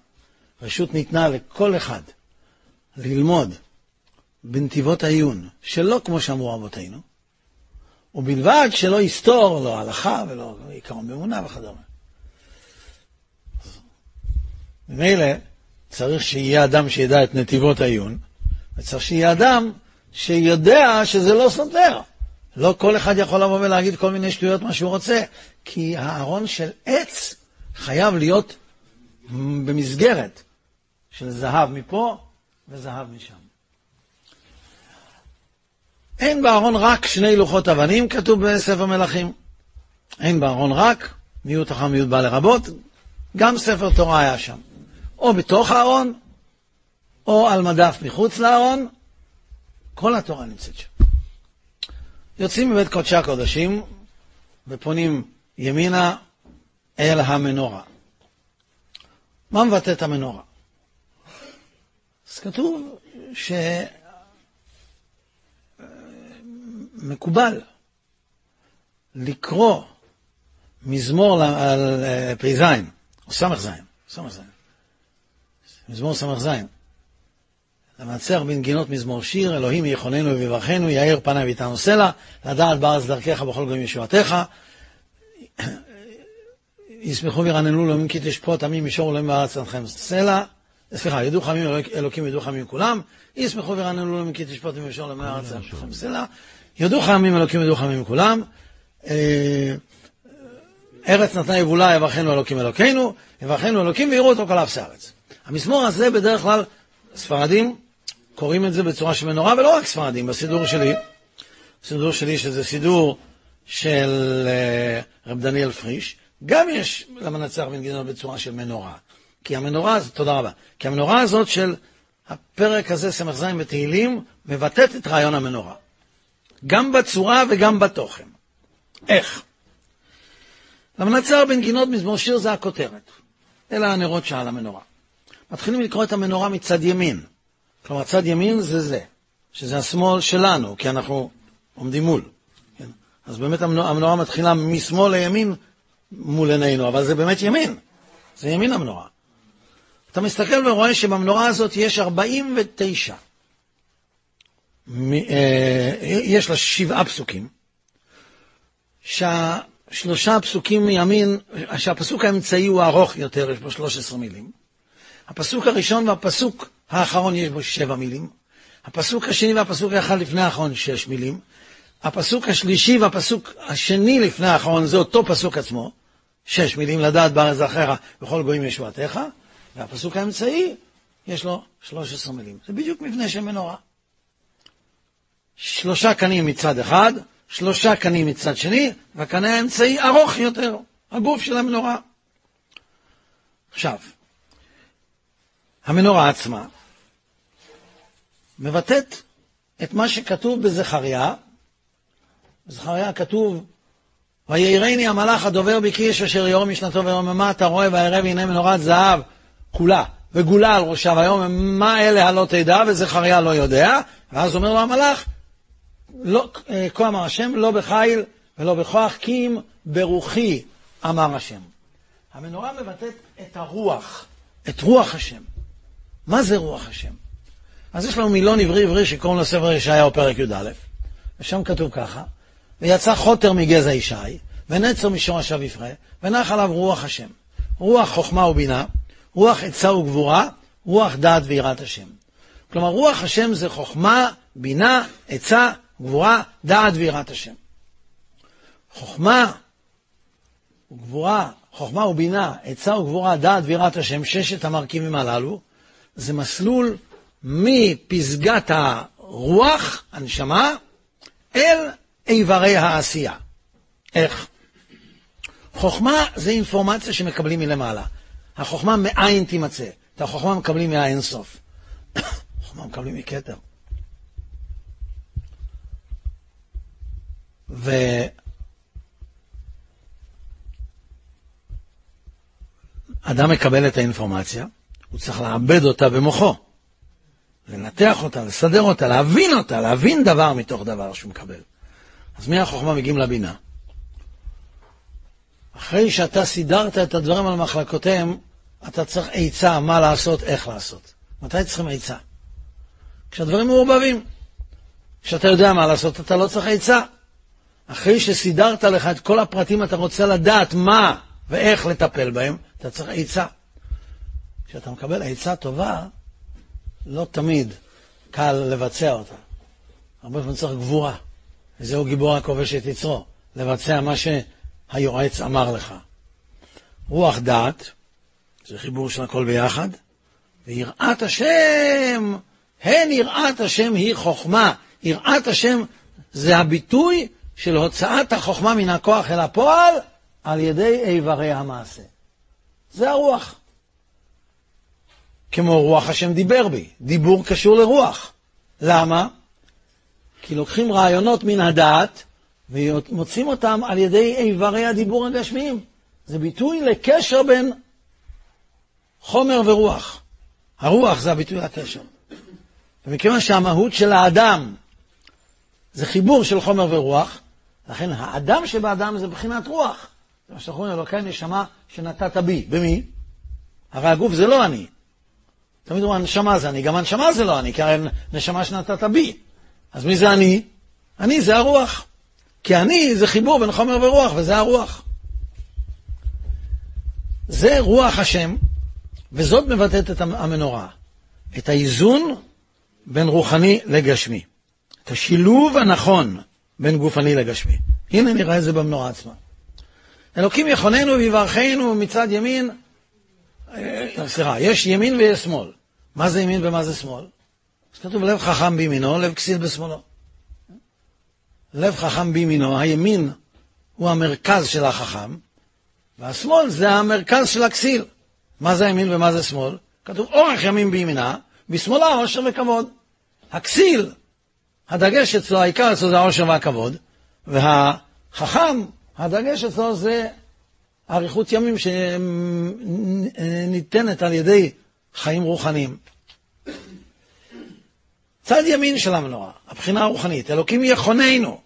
רשות ניתנה לכל אחד ללמוד בנתיבות העיון, שלא כמו שאמרו אבותינו, ובלבד שלא יסתור לא הלכה ולא עיקרון באמונה וכדומה. ממילא צריך שיהיה אדם שידע את נתיבות העיון, וצריך שיהיה אדם שיודע שזה לא סותר. לא כל אחד יכול לבוא ולהגיד כל מיני שטויות מה שהוא רוצה, כי הארון של עץ חייב להיות במסגרת של זהב מפה וזהב משם. אין בארון רק שני לוחות אבנים, כתוב בספר מלכים. אין בארון רק, מיעוט אחר מיעוט בא לרבות, גם ספר תורה היה שם. או בתוך הארון, או על מדף מחוץ לארון, כל התורה נמצאת שם. יוצאים מבית קודשי הקודשים ופונים ימינה אל המנורה. מה מבטא את המנורה? אז כתוב שמקובל לקרוא מזמור על פ"ז, או ס"ז, ס"ז, מזמור ס"ז, למנצח בנגינות מזמור שיר, אלוהים יכוננו ויברכנו, יאיר פניו איתנו סלע, לדעת בארץ דרכך בכל גויים ישועתך. ישמחו וירננו לאומים כי תשפוט עמים מישור אלוהים בארץ עמכם סלע. סליחה, ידעו חמים אלוקים ידעו חמים כולם. ישמחו וירננו לאומים כי תשפוט עמים מישור אלוהים בארץ עמכם סלע. יודו חמים אלוקים יודו חמים כולם. אה, ארץ נתנה יבולה יברכנו אלוקים אלוקינו, יברכנו אלוקים ויראו אותו כל אפסי הארץ. המזמור הזה בדרך כלל, ספרדים קוראים את זה בצורה של מנורה, ולא רק ספרדים, בסידור שלי, סידור שלי שזה סידור של uh, רב דניאל פריש, גם יש למנצח בנגינות בצורה של מנורה. כי המנורה הזאת, תודה רבה, כי המנורה הזאת של הפרק הזה, ס"ז בתהילים, מבטאת את רעיון המנורה. גם בצורה וגם בתוכן. איך? למנצר בנגינות מזמור שיר זה הכותרת. אלה הנרות שעל המנורה. מתחילים לקרוא את המנורה מצד ימין. כלומר, צד ימין זה זה, שזה השמאל שלנו, כי אנחנו עומדים מול. כן? אז באמת המנורה מתחילה משמאל לימין מול עינינו, אבל זה באמת ימין. זה ימין המנורה. אתה מסתכל ורואה שבמנורה הזאת יש 49. אה, יש לה שבעה פסוקים, שהשלושה פסוקים מימין, שהפסוק האמצעי הוא ארוך יותר, יש בו 13 מילים. הפסוק הראשון והפסוק האחרון יש בו שבע מילים. הפסוק השני והפסוק האחד לפני האחרון שש מילים. הפסוק השלישי והפסוק השני לפני האחרון זה אותו פסוק עצמו, שש מילים לדעת בארץ אחריך בכל גויים ישועתך, והפסוק האמצעי יש לו שלוש עשרה מילים. זה בדיוק מבנה של מנורה. שלושה קנים מצד אחד, שלושה קנים מצד שני, והקנה האמצעי ארוך יותר, הגוף של המנורה. עכשיו, המנורה עצמה מבטאת את מה שכתוב בזכריה. בזכריה כתוב, ויראני המלאך הדובר איש אשר יורם משנתו ויוממה אתה רואה וירא והנה מנורת זהב כולה וגולה על ראשה ויאמר מה אלה הלא תדע וזכריה לא יודע ואז אומר לו המלאך לא, אה, כה אמר השם לא בחיל ולא בכוח כי אם ברוחי אמר השם. המנורה מבטאת את הרוח, את רוח השם. מה זה רוח השם? אז יש לנו מילון עברי עברי שקוראים לו ספר ישעיהו פרק י"א, ושם כתוב ככה, ויצא חוטר מגזע ישי, ונצר משורשיו יפרה, ונח עליו רוח השם. רוח חוכמה ובינה, רוח עצה וגבורה, רוח דעת ויראת השם. כלומר, רוח השם זה חוכמה, בינה, עצה, גבורה, דעת ויראת השם. חוכמה וגבורה, חוכמה ובינה, עצה וגבורה, דעת ויראת השם, ששת המרכיבים הללו, זה מסלול מפסגת הרוח, הנשמה, אל איברי העשייה. איך? חוכמה זה אינפורמציה שמקבלים מלמעלה. החוכמה מאין תימצא. את החוכמה מקבלים מהאין סוף. <coughs> חוכמה מקבלים מכתר. ואדם מקבל את האינפורמציה, הוא צריך לעבד אותה במוחו, לנתח אותה, לסדר אותה, להבין אותה, להבין דבר מתוך דבר שהוא מקבל. אז מהחוכמה מגיעים לבינה. אחרי שאתה סידרת את הדברים על מחלקותיהם, אתה צריך עצה מה לעשות, איך לעשות. מתי צריכים עצה? כשהדברים מעורבבים. כשאתה יודע מה לעשות, אתה לא צריך עצה. אחרי שסידרת לך את כל הפרטים, אתה רוצה לדעת מה ואיך לטפל בהם, אתה צריך עצה. כשאתה מקבל עצה טובה, לא תמיד קל לבצע אותה. הרבה פעמים צריך גבורה. וזהו גיבור הכובש את יצרו, לבצע מה שהיועץ אמר לך. רוח דעת, זה חיבור של הכל ביחד, ויראת השם, הן יראת השם היא חוכמה. יראת השם זה הביטוי של הוצאת החוכמה מן הכוח אל הפועל על ידי איברי המעשה. זה הרוח. כמו רוח השם דיבר בי. דיבור קשור לרוח. למה? כי לוקחים רעיונות מן הדעת ומוצאים אותם על ידי איברי הדיבור הגשמיים. זה ביטוי לקשר בין חומר ורוח. הרוח זה הביטוי לקשר. ומכיוון שהמהות של האדם זה חיבור של חומר ורוח, לכן האדם שבאדם זה בחינת רוח. זה מה שאנחנו אומרים, אלוקי נשמה שנתת בי. במי? הרי הגוף זה לא אני. תמיד אומרים, הנשמה זה אני, גם הנשמה זה לא אני, כי הרי נשמה שנתת בי. אז מי זה אני? אני זה הרוח. כי אני זה חיבור בין חומר ורוח, וזה הרוח. זה רוח השם, וזאת מבטאת את המנורה. את האיזון בין רוחני לגשמי. את השילוב הנכון בין גופני לגשמי. הנה נראה את זה במנורה עצמה. אלוקים יכוננו ויברכנו מצד ימין, סליחה, יש ימין ויש שמאל. מה זה ימין ומה זה שמאל? אז כתוב לב חכם בימינו, לב כסיל בשמאלו. לב חכם בימינו, הימין הוא המרכז של החכם, והשמאל זה המרכז של הכסיל. מה זה ימין ומה זה שמאל? כתוב אורך ימין בימינה, בשמאלה עושר וכבוד. הכסיל, הדגש אצלו, העיקר אצלו זה העושר והכבוד, והחכם, הדגש אצלו זה אריכות ימים שניתנת על ידי חיים רוחניים. צד ימין של המנורה, הבחינה הרוחנית, אלוקים יכוננו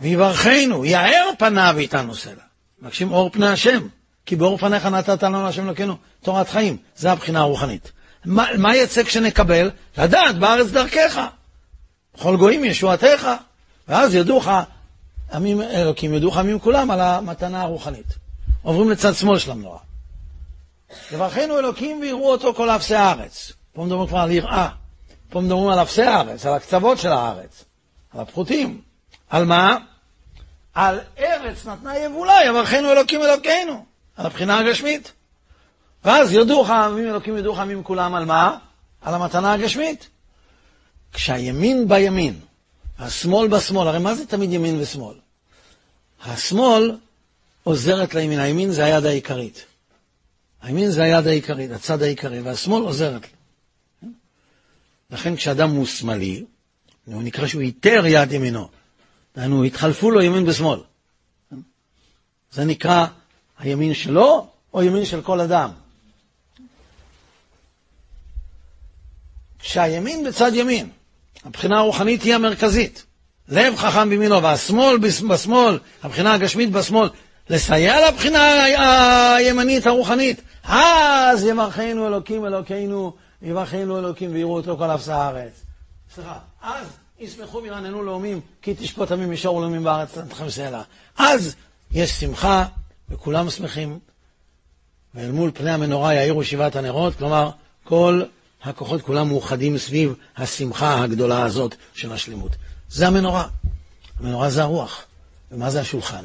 ויברכנו, יאר פניו איתנו סלע. מבקשים אור פני השם, כי באור פניך נתת לנו השם אלוקינו תורת חיים, זה הבחינה הרוחנית. מה, מה יצא כשנקבל? לדעת בארץ דרכך, בכל גויים ישועתך, ואז ידעוך עמים אלוקים, ידעוך עמים כולם על המתנה הרוחנית. עוברים לצד שמאל של המנורה. יברכנו אלוקים ויראו אותו כל אפסי הארץ. פה מדברים כבר על יראה. פה מדברים על אפסי הארץ, על הקצוות של הארץ, על הפחותים. על מה? על ארץ נתנה יבולה, יברכנו אלוקים אלוקינו, על הבחינה הגשמית. ואז יודוך עמים אלוקים יודוך עמים כולם על מה? על המתנה הגשמית. כשהימין בימין, השמאל בשמאל, הרי מה זה תמיד ימין ושמאל? השמאל עוזרת לימין, הימין זה היד העיקרית. הימין זה היד העיקרית, הצד העיקרי, והשמאל עוזרת לי. לכן כשאדם הוא שמאלי, הוא נקרא שהוא איתר יד ימינו. דהיינו, התחלפו לו ימין ושמאל. זה נקרא הימין שלו או ימין של כל אדם. כשהימין בצד ימין, הבחינה הרוחנית היא המרכזית. לב חכם בימינו, והשמאל בשמאל, הבחינה הגשמית בשמאל, לסייע לבחינה הימנית הרוחנית. אז יברכנו אלוקים אלוקינו, יברכנו אלוקים ויראו אותו כל אפס הארץ. סליחה, אז ישמחו וירננו לאומים, כי תשפוט עמים ישור לאומים בארץ נתכם סלע. אז יש שמחה, וכולם שמחים, ואל מול פני המנורה יאירו שבעת הנרות, כלומר, כל הכוחות כולם מאוחדים סביב השמחה הגדולה הזאת של השלמות. זה המנורה. המנורה זה הרוח. ומה זה השולחן?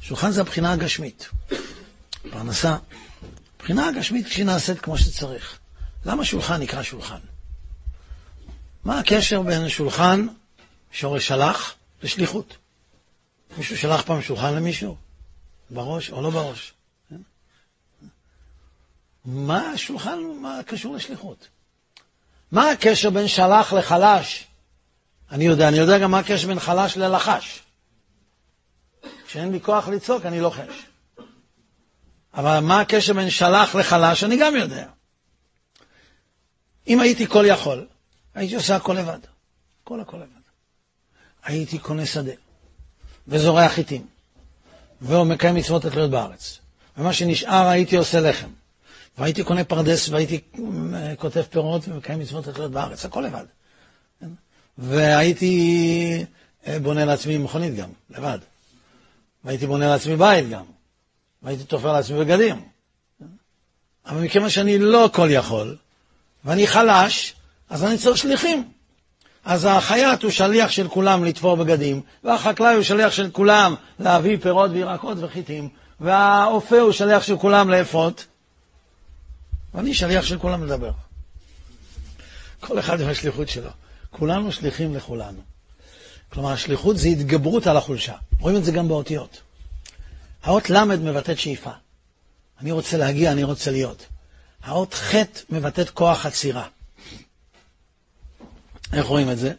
שולחן זה הבחינה הגשמית. פרנסה. הבחינה הגשמית כשהיא נעשית כמו שצריך. למה שולחן נקרא שולחן? מה הקשר בין שולחן, שורש שלח, לשליחות? מישהו שלח פעם שולחן למישהו? בראש או לא בראש? מה השולחן, מה קשור לשליחות? מה הקשר בין שלח לחלש? אני יודע, אני יודע גם מה הקשר בין חלש ללחש. כשאין לי כוח לצעוק, אני לוחש. אבל מה הקשר בין שלח לחלש, אני גם יודע. אם הייתי כל יכול, הייתי עושה הכל לבד. כל הכל לבד. הייתי קונה שדה, וזורע חיטים, ומקיים מצוות התלויות בארץ. ומה שנשאר הייתי עושה לחם. והייתי קונה פרדס, והייתי אה, כותב פירות ומקיים מצוות התלויות בארץ, הכל לבד. והייתי אה, בונה לעצמי מכונית גם, לבד. והייתי בונה לעצמי בית גם. והייתי תופר לעצמי בגדים. אבל מכיוון שאני לא כל יכול, ואני חלש, אז אני צריך שליחים. אז החייט הוא שליח של כולם לתפור בגדים, והחקלאי הוא שליח של כולם להביא פירות וירקות וחיטים, והאופה הוא שליח של כולם לאפות, ואני שליח של כולם לדבר. כל אחד עם השליחות שלו. כולנו שליחים לכולנו. כלומר, השליחות זה התגברות על החולשה. רואים את זה גם באותיות. האות ל' מבטאת שאיפה. אני רוצה להגיע, אני רוצה להיות. האות ח' מבטאת כוח עצירה. איך רואים את זה?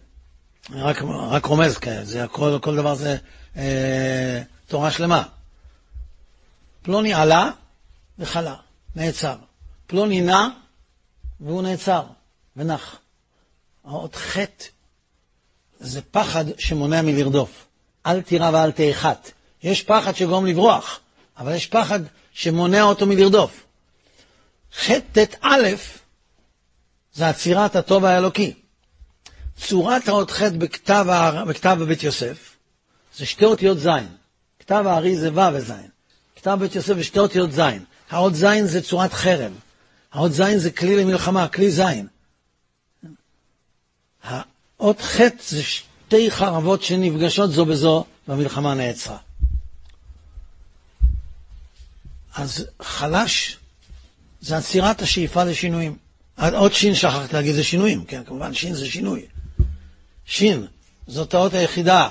רק, רק רומז כעת, זה הכל, כל דבר זה אה, תורה שלמה. פלוני עלה וחלה, נעצר. פלוני נע והוא נעצר ונח. האות ח' זה פחד שמונע מלרדוף. אל תירא ואל תאחת. יש פחד שגורם לברוח, אבל יש פחד שמונע אותו מלרדוף. ח' ט' א' זה עצירת הטוב האלוקי. צורת האות ח' בכתב, בכתב בבית יוסף זה שתי אותיות ז'. כתב הארי זה ו' וז'. כתב בית יוסף זה שתי אותיות ז'. האות ז' זה צורת חרב. האות ז' זה כלי למלחמה, כלי ז'. האות ח' זה שתי חרבות שנפגשות זו בזו, והמלחמה נעצרה. אז חלש זה עצירת השאיפה לשינויים. עוד שין שכחתי להגיד זה שינויים, כן, כמובן שין זה שינוי. שין, זאת האות היחידה.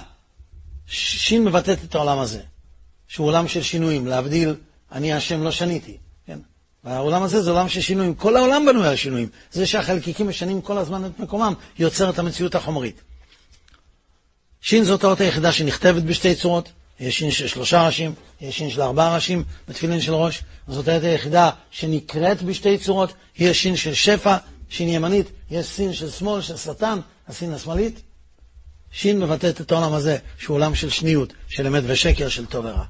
שין מבטאת את העולם הזה, שהוא עולם של שינויים, להבדיל, אני השם לא שניתי. והעולם הזה זה עולם של שינויים. כל העולם בנוי על שינויים. זה שהחלקיקים משנים כל הזמן את מקומם, יוצר את המציאות החומרית. שין זאת האות היחידה שנכתבת בשתי צורות, יש שין של שלושה ראשים, יש שין של ארבעה ראשים בתפילין של ראש, זאת העת היחידה שנקראת בשתי צורות, יש שין של שפע, שין ימנית, יש סין של שמאל, של שטן, הסין השמאלית. שין מבטאת את העולם הזה, שהוא עולם של שניות, של אמת ושקר, של טוב ורע.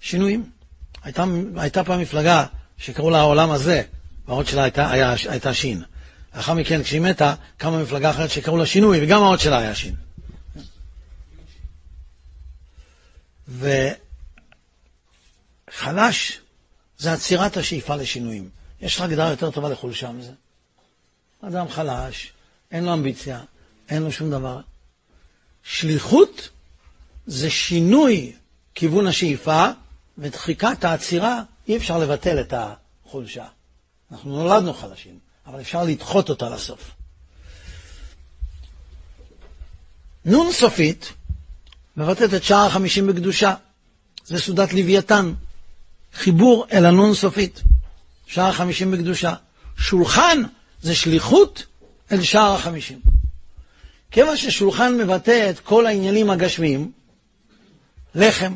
שינויים. הייתה, הייתה פעם מפלגה שקראו לה העולם הזה, והאות שלה הייתה, היה, הייתה שין. לאחר מכן, כשהיא מתה, קמה מפלגה אחרת שקראו לה שינוי, וגם האות שלה היה שין. וחלש זה עצירת השאיפה לשינויים. יש לך הגדרה יותר טובה לחולשה מזה? אדם חלש, אין לו אמביציה, אין לו שום דבר. שליחות זה שינוי כיוון השאיפה ודחיקת העצירה, אי אפשר לבטל את החולשה. אנחנו נולדנו חלשים, אבל אפשר לדחות אותה לסוף. נון סופית מבטאת את שער החמישים בקדושה. זה סעודת לוויתן. חיבור אל הנון סופית. שער החמישים בקדושה. שולחן זה שליחות אל שער החמישים. כיוון ששולחן מבטא את כל העניינים הגשמיים, לחם,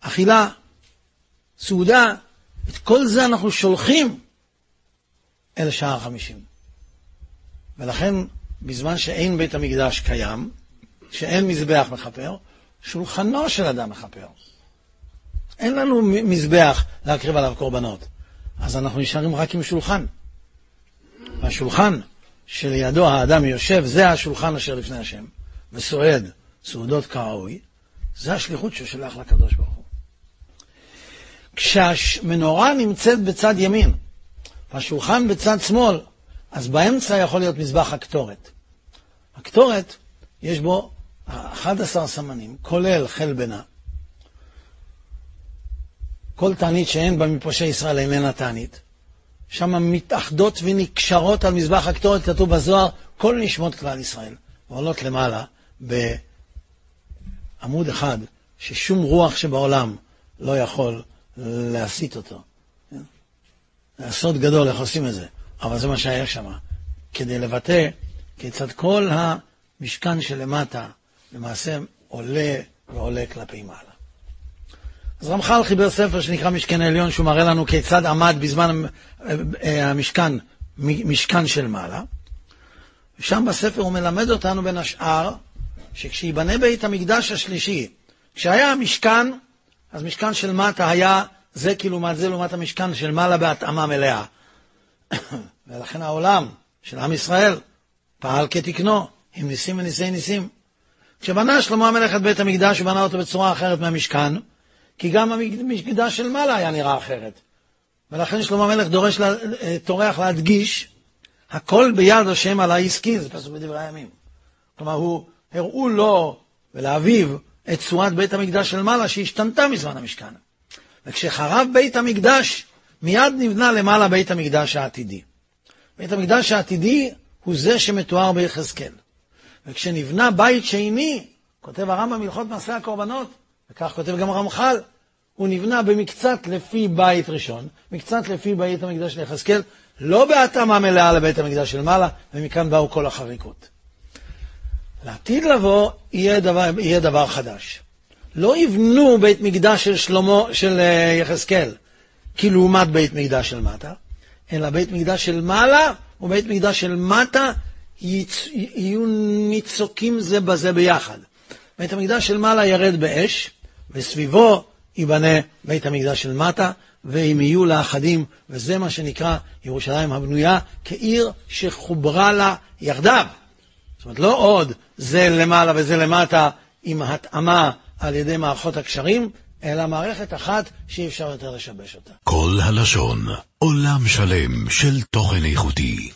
אכילה, סעודה, את כל זה אנחנו שולחים אל שער החמישים. ולכן, בזמן שאין בית המקדש קיים, שאין מזבח מכפר, שולחנו של אדם מכפר. אין לנו מזבח להקריב עליו קורבנות, אז אנחנו נשארים רק עם שולחן. והשולחן שלידו האדם יושב, זה השולחן אשר לפני השם, וסועד סעודות כראוי, זה השליחות שהוא שלח לקדוש ברוך. כשהמנורה נמצאת בצד ימין, והשולחן בצד שמאל, אז באמצע יכול להיות מזבח הקטורת. הקטורת, יש בו 11 סמנים, כולל חלבנה. כל תענית שאין בה מפושעי ישראל איננה תענית. שם מתאחדות ונקשרות על מזבח הקטורת, כתוב בזוהר, כל נשמות כלל ישראל, ועולות למעלה בעמוד אחד, ששום רוח שבעולם לא יכול להסיט אותו. זה סוד גדול איך עושים את זה, אבל זה מה שהיה שם, כדי לבטא כיצד כל המשכן שלמטה למעשה עולה ועולה כלפי מעלה. אז רמח"ל חיבר ספר שנקרא משכן העליון, שהוא מראה לנו כיצד עמד בזמן אה, המשכן, משכן של מעלה. ושם בספר הוא מלמד אותנו בין השאר, שכשייבנה בית המקדש השלישי, כשהיה המשכן, אז משכן של מטה היה זה כלעומת זה לעומת המשכן של מעלה בהתאמה מלאה. <coughs> ולכן העולם של עם ישראל פעל כתקנו, עם ניסים וניסי ניסים. כשבנה שלמה המלך את בית המקדש, הוא בנה אותו בצורה אחרת מהמשכן, כי גם המקדש של מעלה היה נראה אחרת. ולכן שלמה המלך דורש, אה, טורח להדגיש, הכל ביד השם על העסקי, זה פסוק בדברי הימים. כלומר, הוא, הראו לו ולאביו את צורת בית המקדש של מעלה שהשתנתה מזמן המשכן. וכשחרב בית המקדש, מיד נבנה למעלה בית המקדש העתידי. בית המקדש העתידי הוא זה שמתואר ביחזקאל. וכשנבנה בית שני, כותב הרמב"ם הלכות מעשה הקורבנות, וכך כותב גם הרמח"ל, הוא נבנה במקצת לפי בית ראשון, מקצת לפי בית המקדש ליחזקאל, לא בהתאמה מלאה לבית המקדש של מעלה, ומכאן באו כל החריקות. לעתיד לבוא יהיה דבר, יהיה דבר חדש. לא יבנו בית מקדש של שלמה, של אה, יחזקאל, כלעומת בית מקדש של מטה, אלא בית מקדש של מעלה ובית מקדש של מטה יצ... יהיו ניצוקים זה בזה ביחד. בית המקדש של מעלה ירד באש, וסביבו ייבנה בית המקדש של מטה, והם יהיו לאחדים, וזה מה שנקרא ירושלים הבנויה, כעיר שחוברה לה יחדיו. אומרת, לא עוד זה למעלה וזה למטה עם התאמה על ידי מערכות הקשרים, אלא מערכת אחת שאי אפשר יותר לשבש אותה. כל הלשון, עולם שלם של תוכן איכותי.